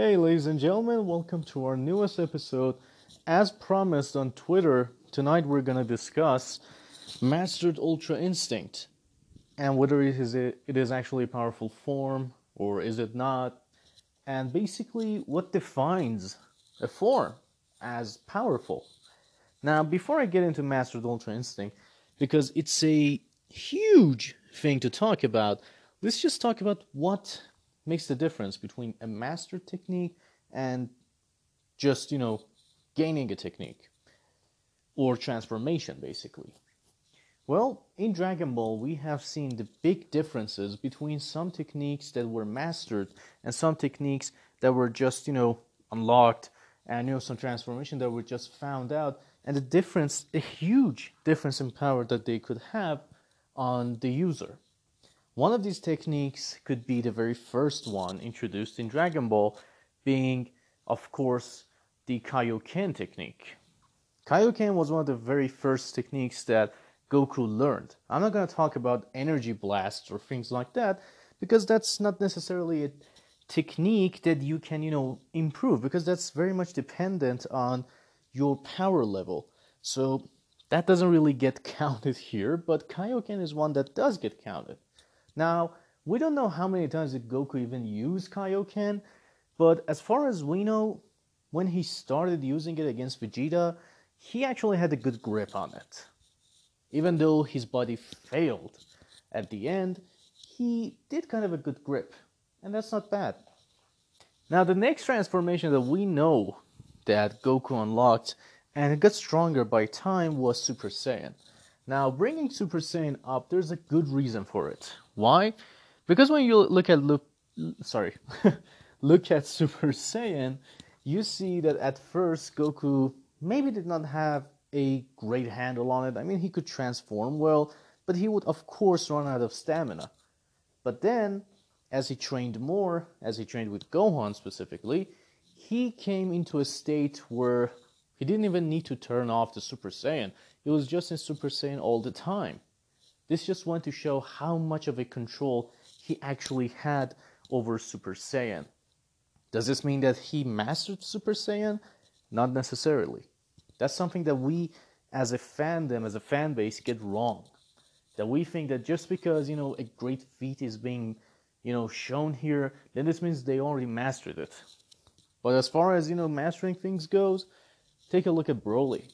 Hey, ladies and gentlemen, welcome to our newest episode. As promised on Twitter, tonight we're going to discuss Mastered Ultra Instinct and whether it is, a, it is actually a powerful form or is it not, and basically what defines a form as powerful. Now, before I get into Mastered Ultra Instinct, because it's a huge thing to talk about, let's just talk about what makes the difference between a master technique and just, you know, gaining a technique or transformation, basically. Well, in Dragon Ball, we have seen the big differences between some techniques that were mastered and some techniques that were just, you know, unlocked and, you know, some transformation that were just found out. And the difference, a huge difference in power that they could have on the user. One of these techniques could be the very first one introduced in Dragon Ball, being, of course, the Kaioken technique. Kaioken was one of the very first techniques that Goku learned. I'm not going to talk about energy blasts or things like that because that's not necessarily a technique that you can, you know, improve because that's very much dependent on your power level. So that doesn't really get counted here, but Kaioken is one that does get counted. Now, we don't know how many times did Goku even use Kaioken, but as far as we know, when he started using it against Vegeta, he actually had a good grip on it. Even though his body failed at the end, he did kind of a good grip, and that's not bad. Now, the next transformation that we know that Goku unlocked and it got stronger by time was Super Saiyan. Now, bringing Super Saiyan up, there's a good reason for it. Why? Because when you look at look, sorry, look at Super Saiyan, you see that at first Goku maybe did not have a great handle on it. I mean, he could transform well, but he would of course run out of stamina. But then, as he trained more, as he trained with Gohan specifically, he came into a state where he didn't even need to turn off the Super Saiyan. He was just in Super Saiyan all the time. This just went to show how much of a control he actually had over Super Saiyan. Does this mean that he mastered Super Saiyan? Not necessarily. That's something that we, as a fandom, as a fan base, get wrong. That we think that just because, you know, a great feat is being, you know, shown here, then this means they already mastered it. But as far as, you know, mastering things goes, Take a look at Broly.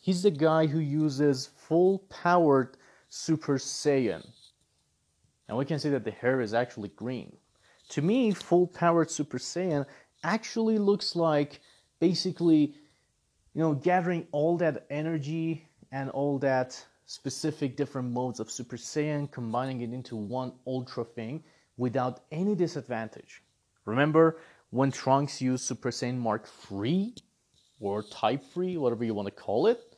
He's the guy who uses full powered Super Saiyan. And we can see that the hair is actually green. To me, full powered Super Saiyan actually looks like basically, you know, gathering all that energy and all that specific different modes of Super Saiyan, combining it into one Ultra thing without any disadvantage. Remember when Trunks used Super Saiyan Mark III? or type free, whatever you want to call it.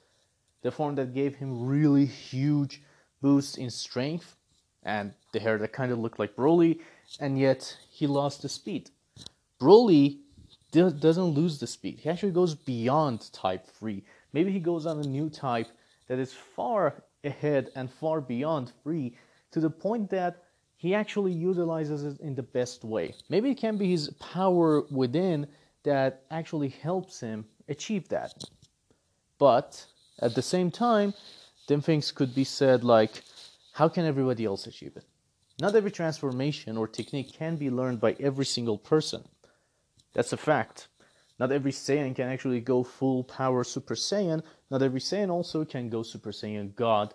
The form that gave him really huge boosts in strength and the hair that kind of looked like Broly, and yet he lost the speed. Broly doesn't lose the speed. He actually goes beyond type 3. Maybe he goes on a new type that is far ahead and far beyond 3 to the point that he actually utilizes it in the best way. Maybe it can be his power within that actually helps him achieve that. But at the same time, then things could be said like, how can everybody else achieve it? Not every transformation or technique can be learned by every single person. That's a fact. Not every Saiyan can actually go full power Super Saiyan. Not every Saiyan also can go Super Saiyan God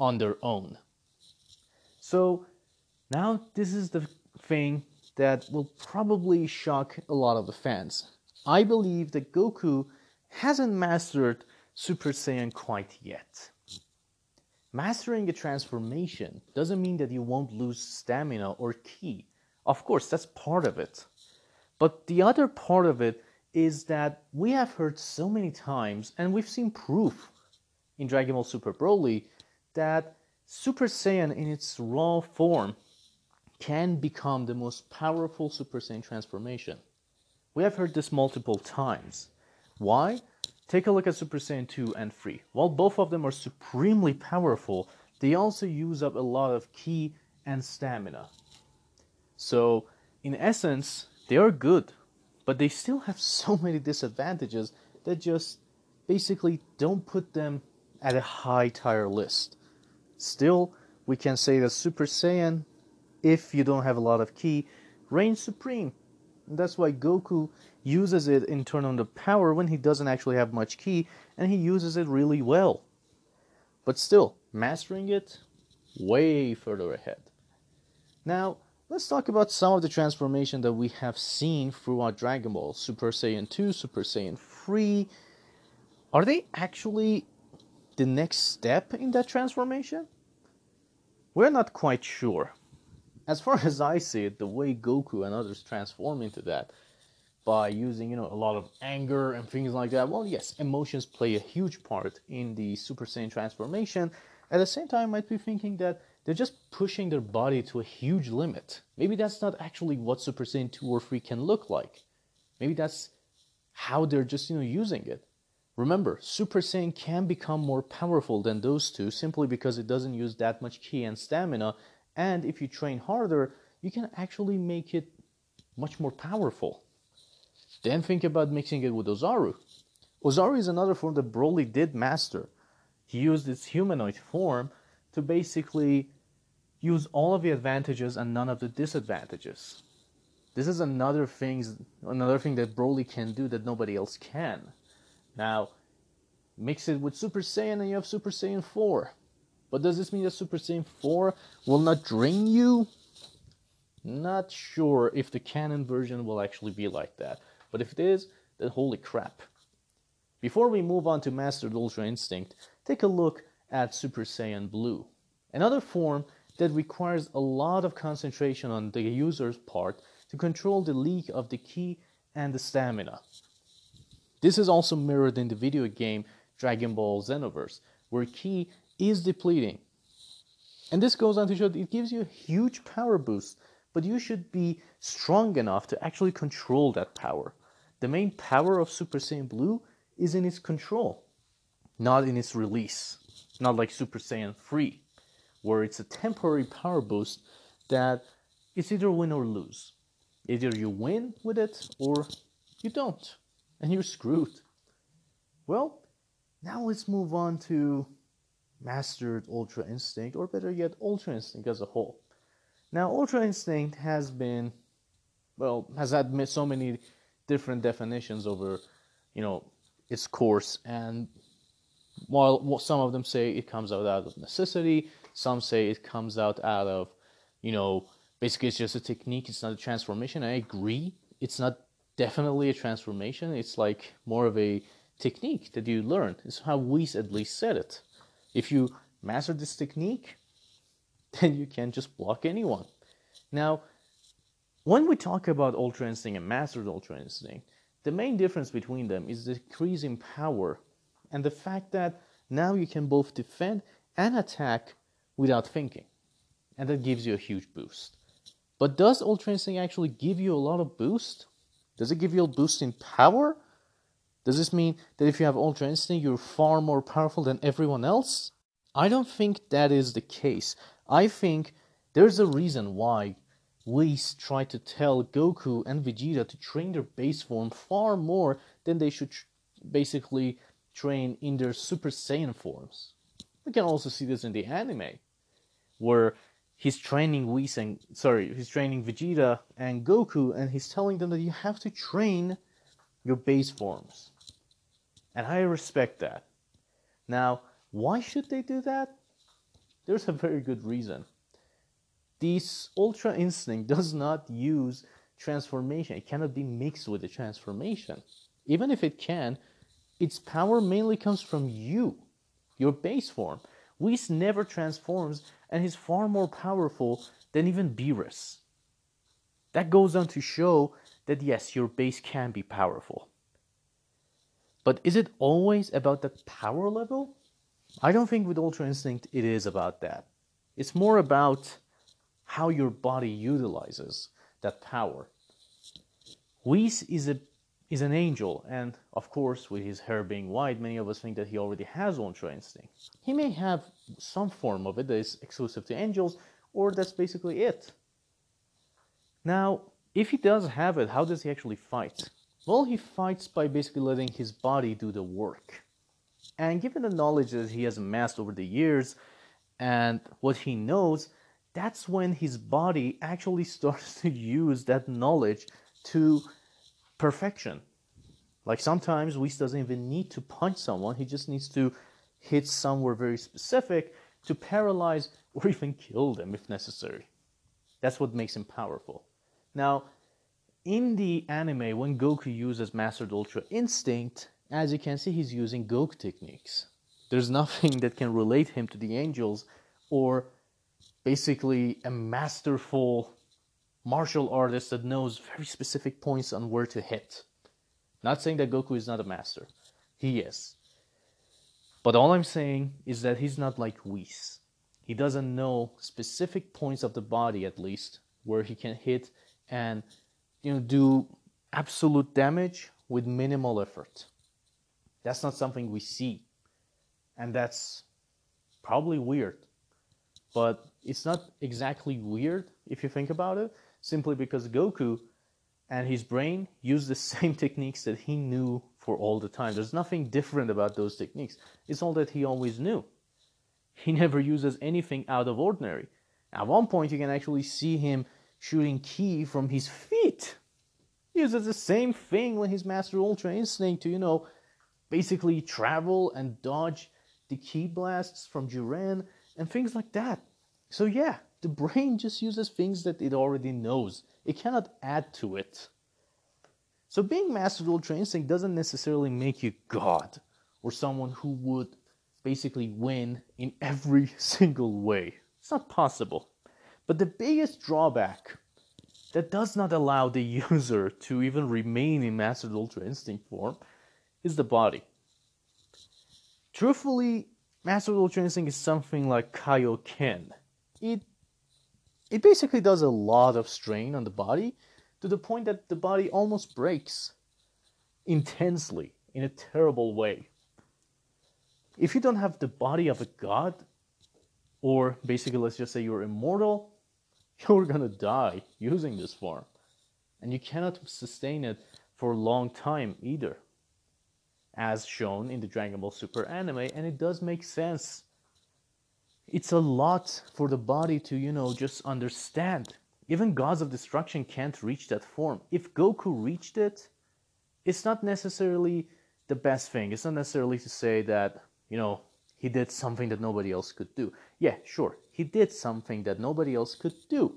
on their own. So now this is the thing that will probably shock a lot of the fans. I believe that Goku hasn't mastered Super Saiyan quite yet. Mastering a transformation doesn't mean that you won't lose stamina or ki. Of course, that's part of it. But the other part of it is that we have heard so many times, and we've seen proof in Dragon Ball Super Broly, that Super Saiyan in its raw form can become the most powerful Super Saiyan transformation. We have heard this multiple times. Why? Take a look at Super Saiyan 2 and 3. While both of them are supremely powerful, they also use up a lot of ki and stamina. So, in essence, they are good but they still have so many disadvantages that just basically don't put them at a high tier list. Still, we can say that Super Saiyan, if you don't have a lot of ki, reigns supreme. That's why Goku uses it in turn on the power when he doesn't actually have much ki, and he uses it really well. But still, mastering it, way further ahead. Now, let's talk about some of the transformation that we have seen throughout Dragon Ball Super Saiyan 2, Super Saiyan 3. Are they actually the next step in that transformation? We're not quite sure. As far as I see it, the way Goku and others transform into that by using, you know, a lot of anger and things like that. Well, yes, emotions play a huge part in the Super Saiyan transformation. At the same time, I might be thinking that they're just pushing their body to a huge limit. Maybe that's not actually what Super Saiyan 2 or 3 can look like. Maybe that's how they're just, you know, using it. Remember, Super Saiyan can become more powerful than those two simply because it doesn't use that much ki and stamina, and if you train harder, you can actually make it much more powerful. Then think about mixing it with Ozaru. Ozaru is another form that Broly did master. He used its humanoid form to basically use all of the advantages and none of the disadvantages. This is another thing, another thing that Broly can do that nobody else can. Now, mix it with Super Saiyan and you have Super Saiyan 4. But does this mean that Super Saiyan 4 will not drain you? Not sure if the canon version will actually be like that. But if it is, then holy crap. Before we move on to Mastered Ultra Instinct, take a look at Super Saiyan Blue. Another form that requires a lot of concentration on the user's part to control the leak of the ki and the stamina. This is also mirrored in the video game Dragon Ball Xenoverse, where ki is depleting. And this goes on to show it gives you a huge power boost, but you should be strong enough to actually control that power. The main power of Super Saiyan Blue is in its control, not in its release. Not like Super Saiyan 3, where it's a temporary power boost that it's either win or lose. Either you win with it or you don't, and you're screwed. Well, now let's move on to Mastered Ultra Instinct, or better yet, Ultra Instinct as a whole. Now, Ultra Instinct has been, well, has had so many different definitions over, you know, its course. And while some of them say it comes out out of necessity, some say it comes out out of, you know, basically it's just a technique. It's not a transformation. I agree. It's not definitely a transformation. It's like more of a technique that you learn. It's how Whis at least said it. If you master this technique, then you can just block anyone. Now, when we talk about Ultra Instinct and Mastered Ultra Instinct, the main difference between them is the increase in power and the fact that now you can both defend and attack without thinking. And that gives you a huge boost. But does Ultra Instinct actually give you a lot of boost? Does it give you a boost in power? Does this mean that if you have Ultra Instinct, you're far more powerful than everyone else? I don't think that is the case. I think there's a reason why Whis tried to tell Goku and Vegeta to train their base form far more than they should tr- basically train in their Super Saiyan forms. We can also see this in the anime, where he's training Whis and sorry, he's training Vegeta and Goku, and he's telling them that you have to train your base forms. And I respect that. Now, why should they do that? There's a very good reason. This Ultra Instinct does not use transformation. It cannot be mixed with the transformation. Even if it can, its power mainly comes from you, your base form. Whis never transforms and is far more powerful than even Beerus. That goes on to show that yes, your base can be powerful. But is it always about the power level? I don't think with Ultra Instinct it is about that. It's more about how your body utilizes that power. Whis is a is an angel, and of course, with his hair being white, many of us think that he already has Ultra Instinct. He may have some form of it that is exclusive to angels, or that's basically it. Now, if he does have it, how does he actually fight? Well, he fights by basically letting his body do the work. And given the knowledge that he has amassed over the years and what he knows, that's when his body actually starts to use that knowledge to perfection. Like sometimes Whis doesn't even need to punch someone, he just needs to hit somewhere very specific to paralyze or even kill them if necessary. That's what makes him powerful. Now, in the anime, when Goku uses Mastered Ultra Instinct, as you can see, he's using Goku techniques. There's nothing that can relate him to the angels or basically a masterful martial artist that knows very specific points on where to hit. Not saying that Goku is not a master, he is. But all I'm saying is that he's not like Whis. He doesn't know specific points of the body, at least, where he can hit and you know do absolute damage with minimal effort. That's not something we see, and that's probably weird. But it's not exactly weird if you think about it, simply because Goku and his brain use the same techniques that he knew for all the time. There's nothing different about those techniques. It's all that he always knew. He never uses anything out of ordinary. At one point, you can actually see him shooting ki from his feet. He uses the same thing when he's Master Ultra Instinct to, you know, basically travel and dodge the ki blasts from Jiren and things like that. So, yeah, the brain just uses things that it already knows, it cannot add to it. So, being Master Ultra Instinct doesn't necessarily make you God or someone who would basically win in every single way. It's not possible. But the biggest drawback that does not allow the user to even remain in Mastered Ultra Instinct form is the body. Truthfully, Mastered Ultra Instinct is something like Kaioken. It it basically does a lot of strain on the body to the point that the body almost breaks intensely in a terrible way if you don't have the body of a god, or basically let's just say you're immortal, you're gonna die using this form. And you cannot sustain it for a long time either. As shown in the Dragon Ball Super anime, and it does make sense. It's a lot for the body to, you know, just understand. Even gods of destruction can't reach that form. If Goku reached it, it's not necessarily the best thing. It's not necessarily to say that you know, he did something that nobody else could do. Yeah, sure, he did something that nobody else could do.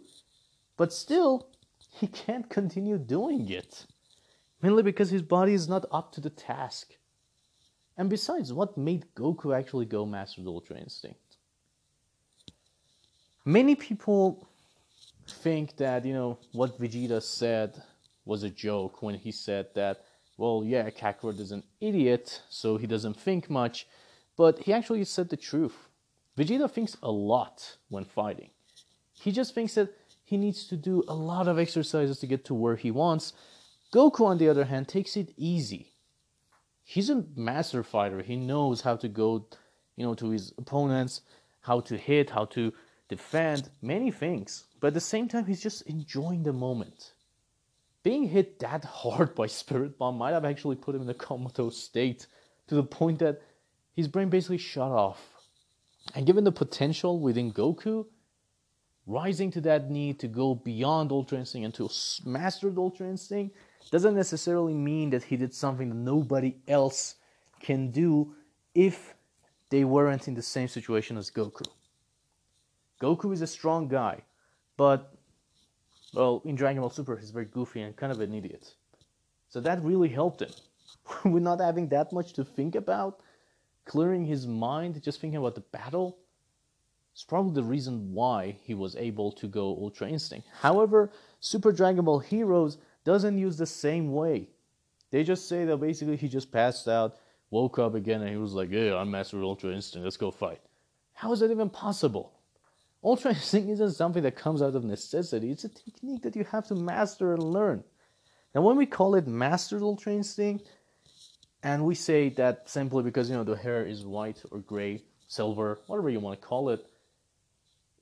But still, he can't continue doing it. Mainly because his body is not up to the task. And besides, what made Goku actually go Master Ultra Instinct? Many people think that, you know, what Vegeta said was a joke when he said that, well, yeah, Kakarot is an idiot, so he doesn't think much, but he actually said the truth. Vegeta thinks a lot when fighting. He just thinks that he needs to do a lot of exercises to get to where he wants. Goku, on the other hand, takes it easy. He's a master fighter. He knows how to go, you know, to his opponents, how to hit, how to defend, many things. But at the same time, he's just enjoying the moment. Being hit that hard by Spirit Bomb might have actually put him in a comatose state to the point that his brain basically shut off. And given the potential within Goku, rising to that need to go beyond Ultra Instinct and to master the Ultra Instinct doesn't necessarily mean that he did something that nobody else can do if they weren't in the same situation as Goku. Goku is a strong guy, but well, in Dragon Ball Super, he's very goofy and kind of an idiot. So that really helped him. With not having that much to think about, clearing his mind, just thinking about the battle, is probably the reason why he was able to go Ultra Instinct. However, Super Dragon Ball Heroes doesn't use the same way. They just say that basically he just passed out, woke up again, and he was like, Yeah, I'm Master Ultra Instinct, let's go fight. How is that even possible? Ultra Instinct isn't something that comes out of necessity, it's a technique that you have to master and learn. Now, when we call it Mastered Ultra Instinct, and we say that simply because you know the hair is white or gray, silver, whatever you want to call it.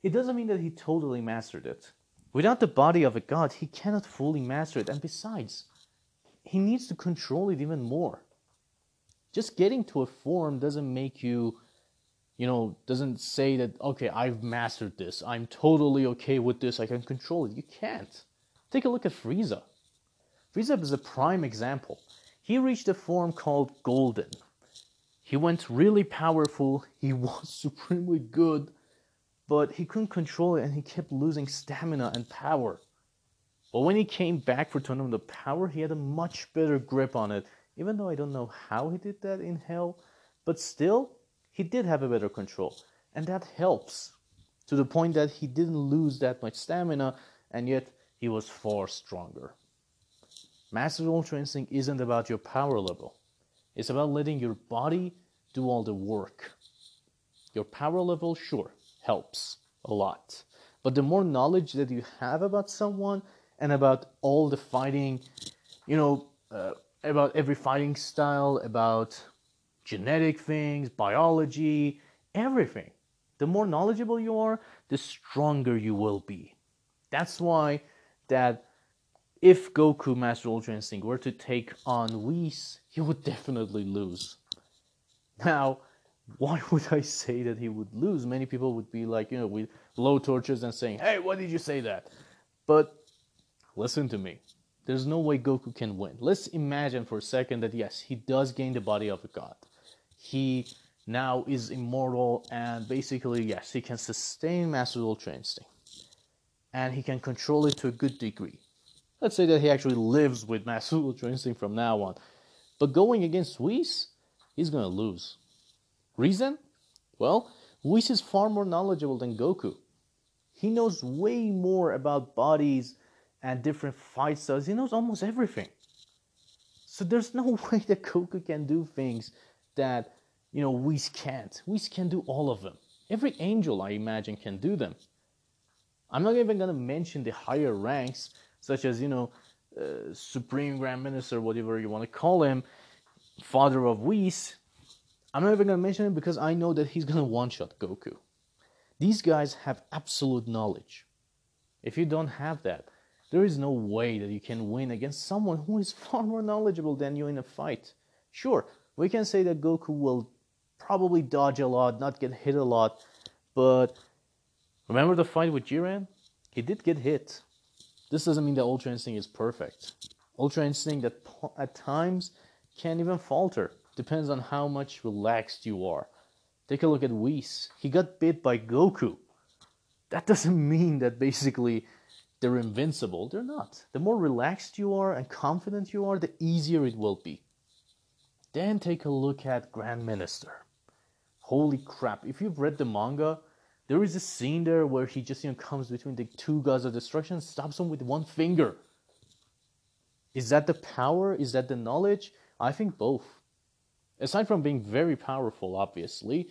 It doesn't mean that he totally mastered it. Without the body of a god, he cannot fully master it. And besides, he needs to control it even more. Just getting to a form doesn't make you, you know, doesn't say that, okay, I've mastered this. I'm totally okay with this. I can control it. You can't. Take a look at Frieza. Frieza is a prime example. He reached a form called Golden. He went really powerful. He was supremely good, but he couldn't control it and he kept losing stamina and power. But when he came back for Tournament of Power, he had a much better grip on it. Even though I don't know how he did that in Hell, but still, he did have a better control. And that helps to the point that he didn't lose that much stamina, and yet he was far stronger. Master Ultra Instinct isn't about your power level, it's about letting your body do all the work. Your power level, sure, helps a lot. But the more knowledge that you have about someone, and about all the fighting, you know, uh, about every fighting style, about genetic things, biology, everything. The more knowledgeable you are, the stronger you will be. That's why that if Goku Master Ultra Instinct were to take on Whis, he would definitely lose. Now, why would I say that he would lose? Many people would be like, you know, with blow torches and saying, hey, why did you say that? But listen to me. There's no way Goku can win. Let's imagine for a second that yes, he does gain the body of a god. He now is immortal and basically, yes, he can sustain Master Ultra Instinct. And he can control it to a good degree. Let's say that he actually lives with Master Ultra from now on. But going against Whis, he's gonna lose. Reason? Well, Whis is far more knowledgeable than Goku. He knows way more about bodies and different fight styles. He knows almost everything. So there's no way that Goku can do things that you know Whis can't. Whis can do all of them. Every angel, I imagine, can do them. I'm not even gonna mention the higher ranks, such as you know, uh, Supreme Grand Minister, whatever you want to call him, Father of Whis. I'm not even gonna mention him because I know that he's gonna one-shot Goku. These guys have absolute knowledge. If you don't have that, there is no way that you can win against someone who is far more knowledgeable than you in a fight. Sure, we can say that Goku will probably dodge a lot, not get hit a lot, but remember the fight with Jiren? He did get hit. This doesn't mean that Ultra Instinct is perfect. Ultra Instinct that at times can't even falter. Depends on how much relaxed you are. Take a look at Whis. He got bit by Goku. That doesn't mean that basically they're invincible. They're not. The more relaxed you are and confident you are, the easier it will be. Then take a look at Grand Minister. Holy crap. If you've read the manga, there is a scene there where he just you know comes between the two gods of destruction stops them with one finger. Is that the power? Is that the knowledge? I think both. Aside from being very powerful, obviously,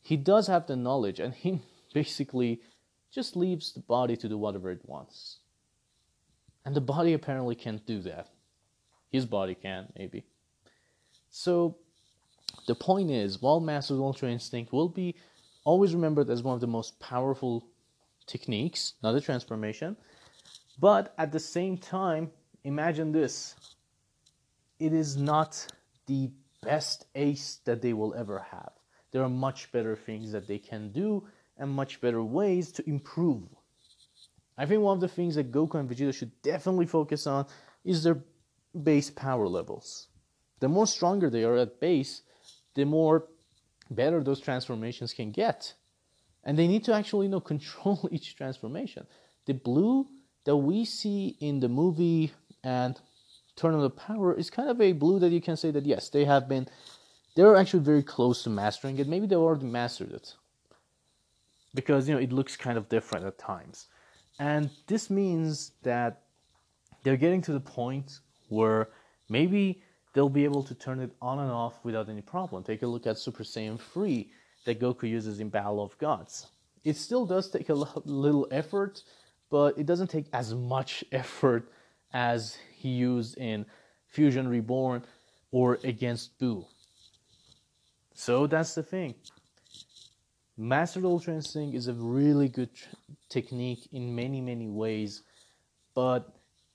he does have the knowledge and he basically just leaves the body to do whatever it wants. And the body apparently can't do that. His body can, maybe. So, the point is, while Master Ultra Instinct will be always remembered as one of the most powerful techniques, not a transformation, but at the same time, imagine this it is not the best ace that they will ever have. There are much better things that they can do and much better ways to improve. I think one of the things that Goku and Vegeta should definitely focus on is their base power levels. The more stronger they are at base, the more better those transformations can get. And they need to actually you know control each transformation. The blue that we see in the movie and Turn of the Power is kind of a blue that you can say that yes, they have been they're actually very close to mastering it. Maybe they already mastered it because you know it looks kind of different at times and this means that they're getting to the point where maybe they'll be able to turn it on and off without any problem. Take a look at super saiyan 3 that goku uses in battle of gods. It still does take a little effort but it doesn't take as much effort as he used in fusion reborn or against buu so that's the thing. Mastered Ultra Instinct is a really good technique in many, many ways, but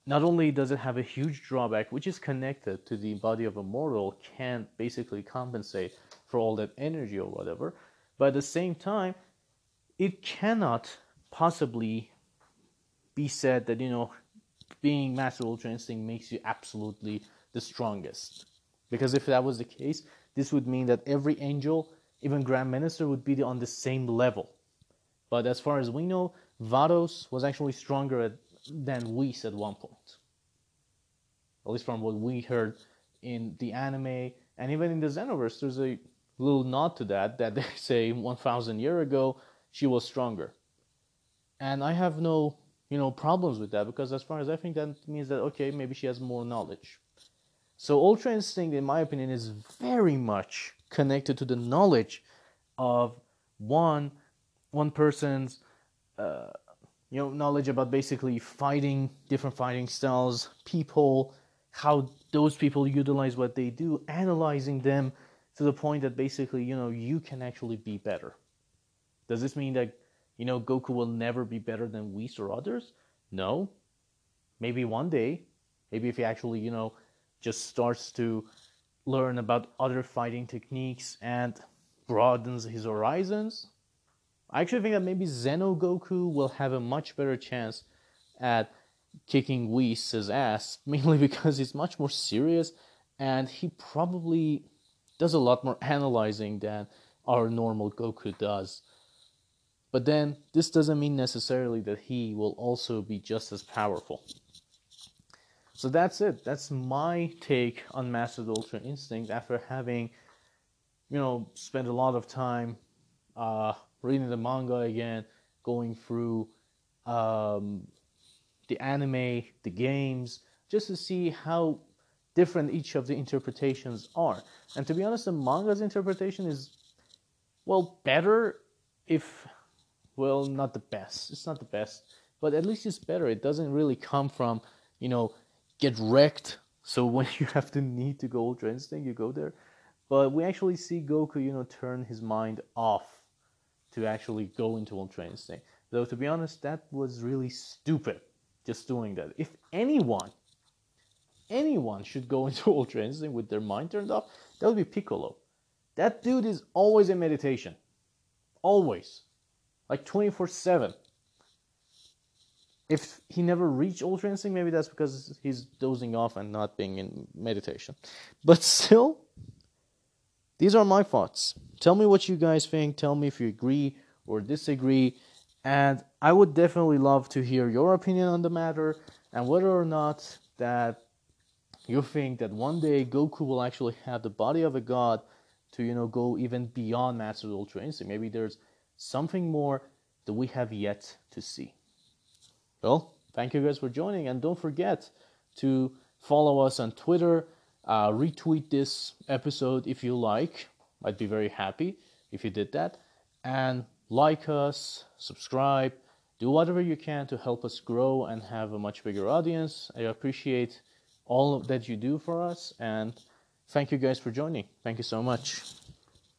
not only does it have a huge drawback, which is connected to the body of a mortal, can't basically compensate for all that energy or whatever, but at the same time, it cannot possibly be said that, you know, being Master Ultra Instinct makes you absolutely the strongest. Because if that was the case, this would mean that every angel, even Grand Minister, would be on the same level. But as far as we know, Vados was actually stronger at than Whis at one point. At least from what we heard in the anime and even in the Xenoverse, there's a little nod to that that they say 1,000 year ago she was stronger, and I have no you know problems with that because as far as I think that means that okay maybe she has more knowledge. So Ultra Instinct, in my opinion, is very much connected to the knowledge of one one person's uh, you know knowledge about basically fighting different fighting styles people how those people utilize what they do analyzing them to the point that basically you know you can actually be better. Does this mean that you know goku will never be better than whis or others? No. Maybe one day. Maybe if he actually you know just starts to learn about other fighting techniques and broadens his horizons I actually think that maybe Xeno Goku will have a much better chance at kicking Whis' ass, mainly because he's much more serious and he probably does a lot more analyzing than our normal Goku does. But then, this doesn't mean necessarily that he will also be just as powerful. So that's it. That's my take on Mastered Ultra Instinct after having, you know, spent a lot of time uh, reading the manga again, going through um, the anime, the games, just to see how different each of the interpretations are. And to be honest, the manga's interpretation is, well, better if, well, not the best. It's not the best, but at least it's better. It doesn't really come from, you know, get wrecked. So when you have the need to go Ultra Instinct, you go there. But we actually see Goku, you know, turn his mind off to actually go into Ultra Instinct. Though, to be honest, that was really stupid just doing that. If anyone, anyone should go into Ultra Instinct with their mind turned off, that would be Piccolo. That dude is always in meditation. Always. Like 24 7. If he never reached Ultra Instinct, maybe that's because he's dozing off and not being in meditation. But still, these are my thoughts. Tell me what you guys think. Tell me if you agree or disagree. And I would definitely love to hear your opinion on the matter and whether or not that you think that one day Goku will actually have the body of a god to, you know, go even beyond Master Ultra Instinct. Maybe there's something more that we have yet to see. Well, thank you guys for joining and don't forget to follow us on Twitter uh, retweet this episode if you like. I'd be very happy if you did that. And like us, subscribe, do whatever you can to help us grow and have a much bigger audience. I appreciate all that you do for us and thank you guys for joining. Thank you so much.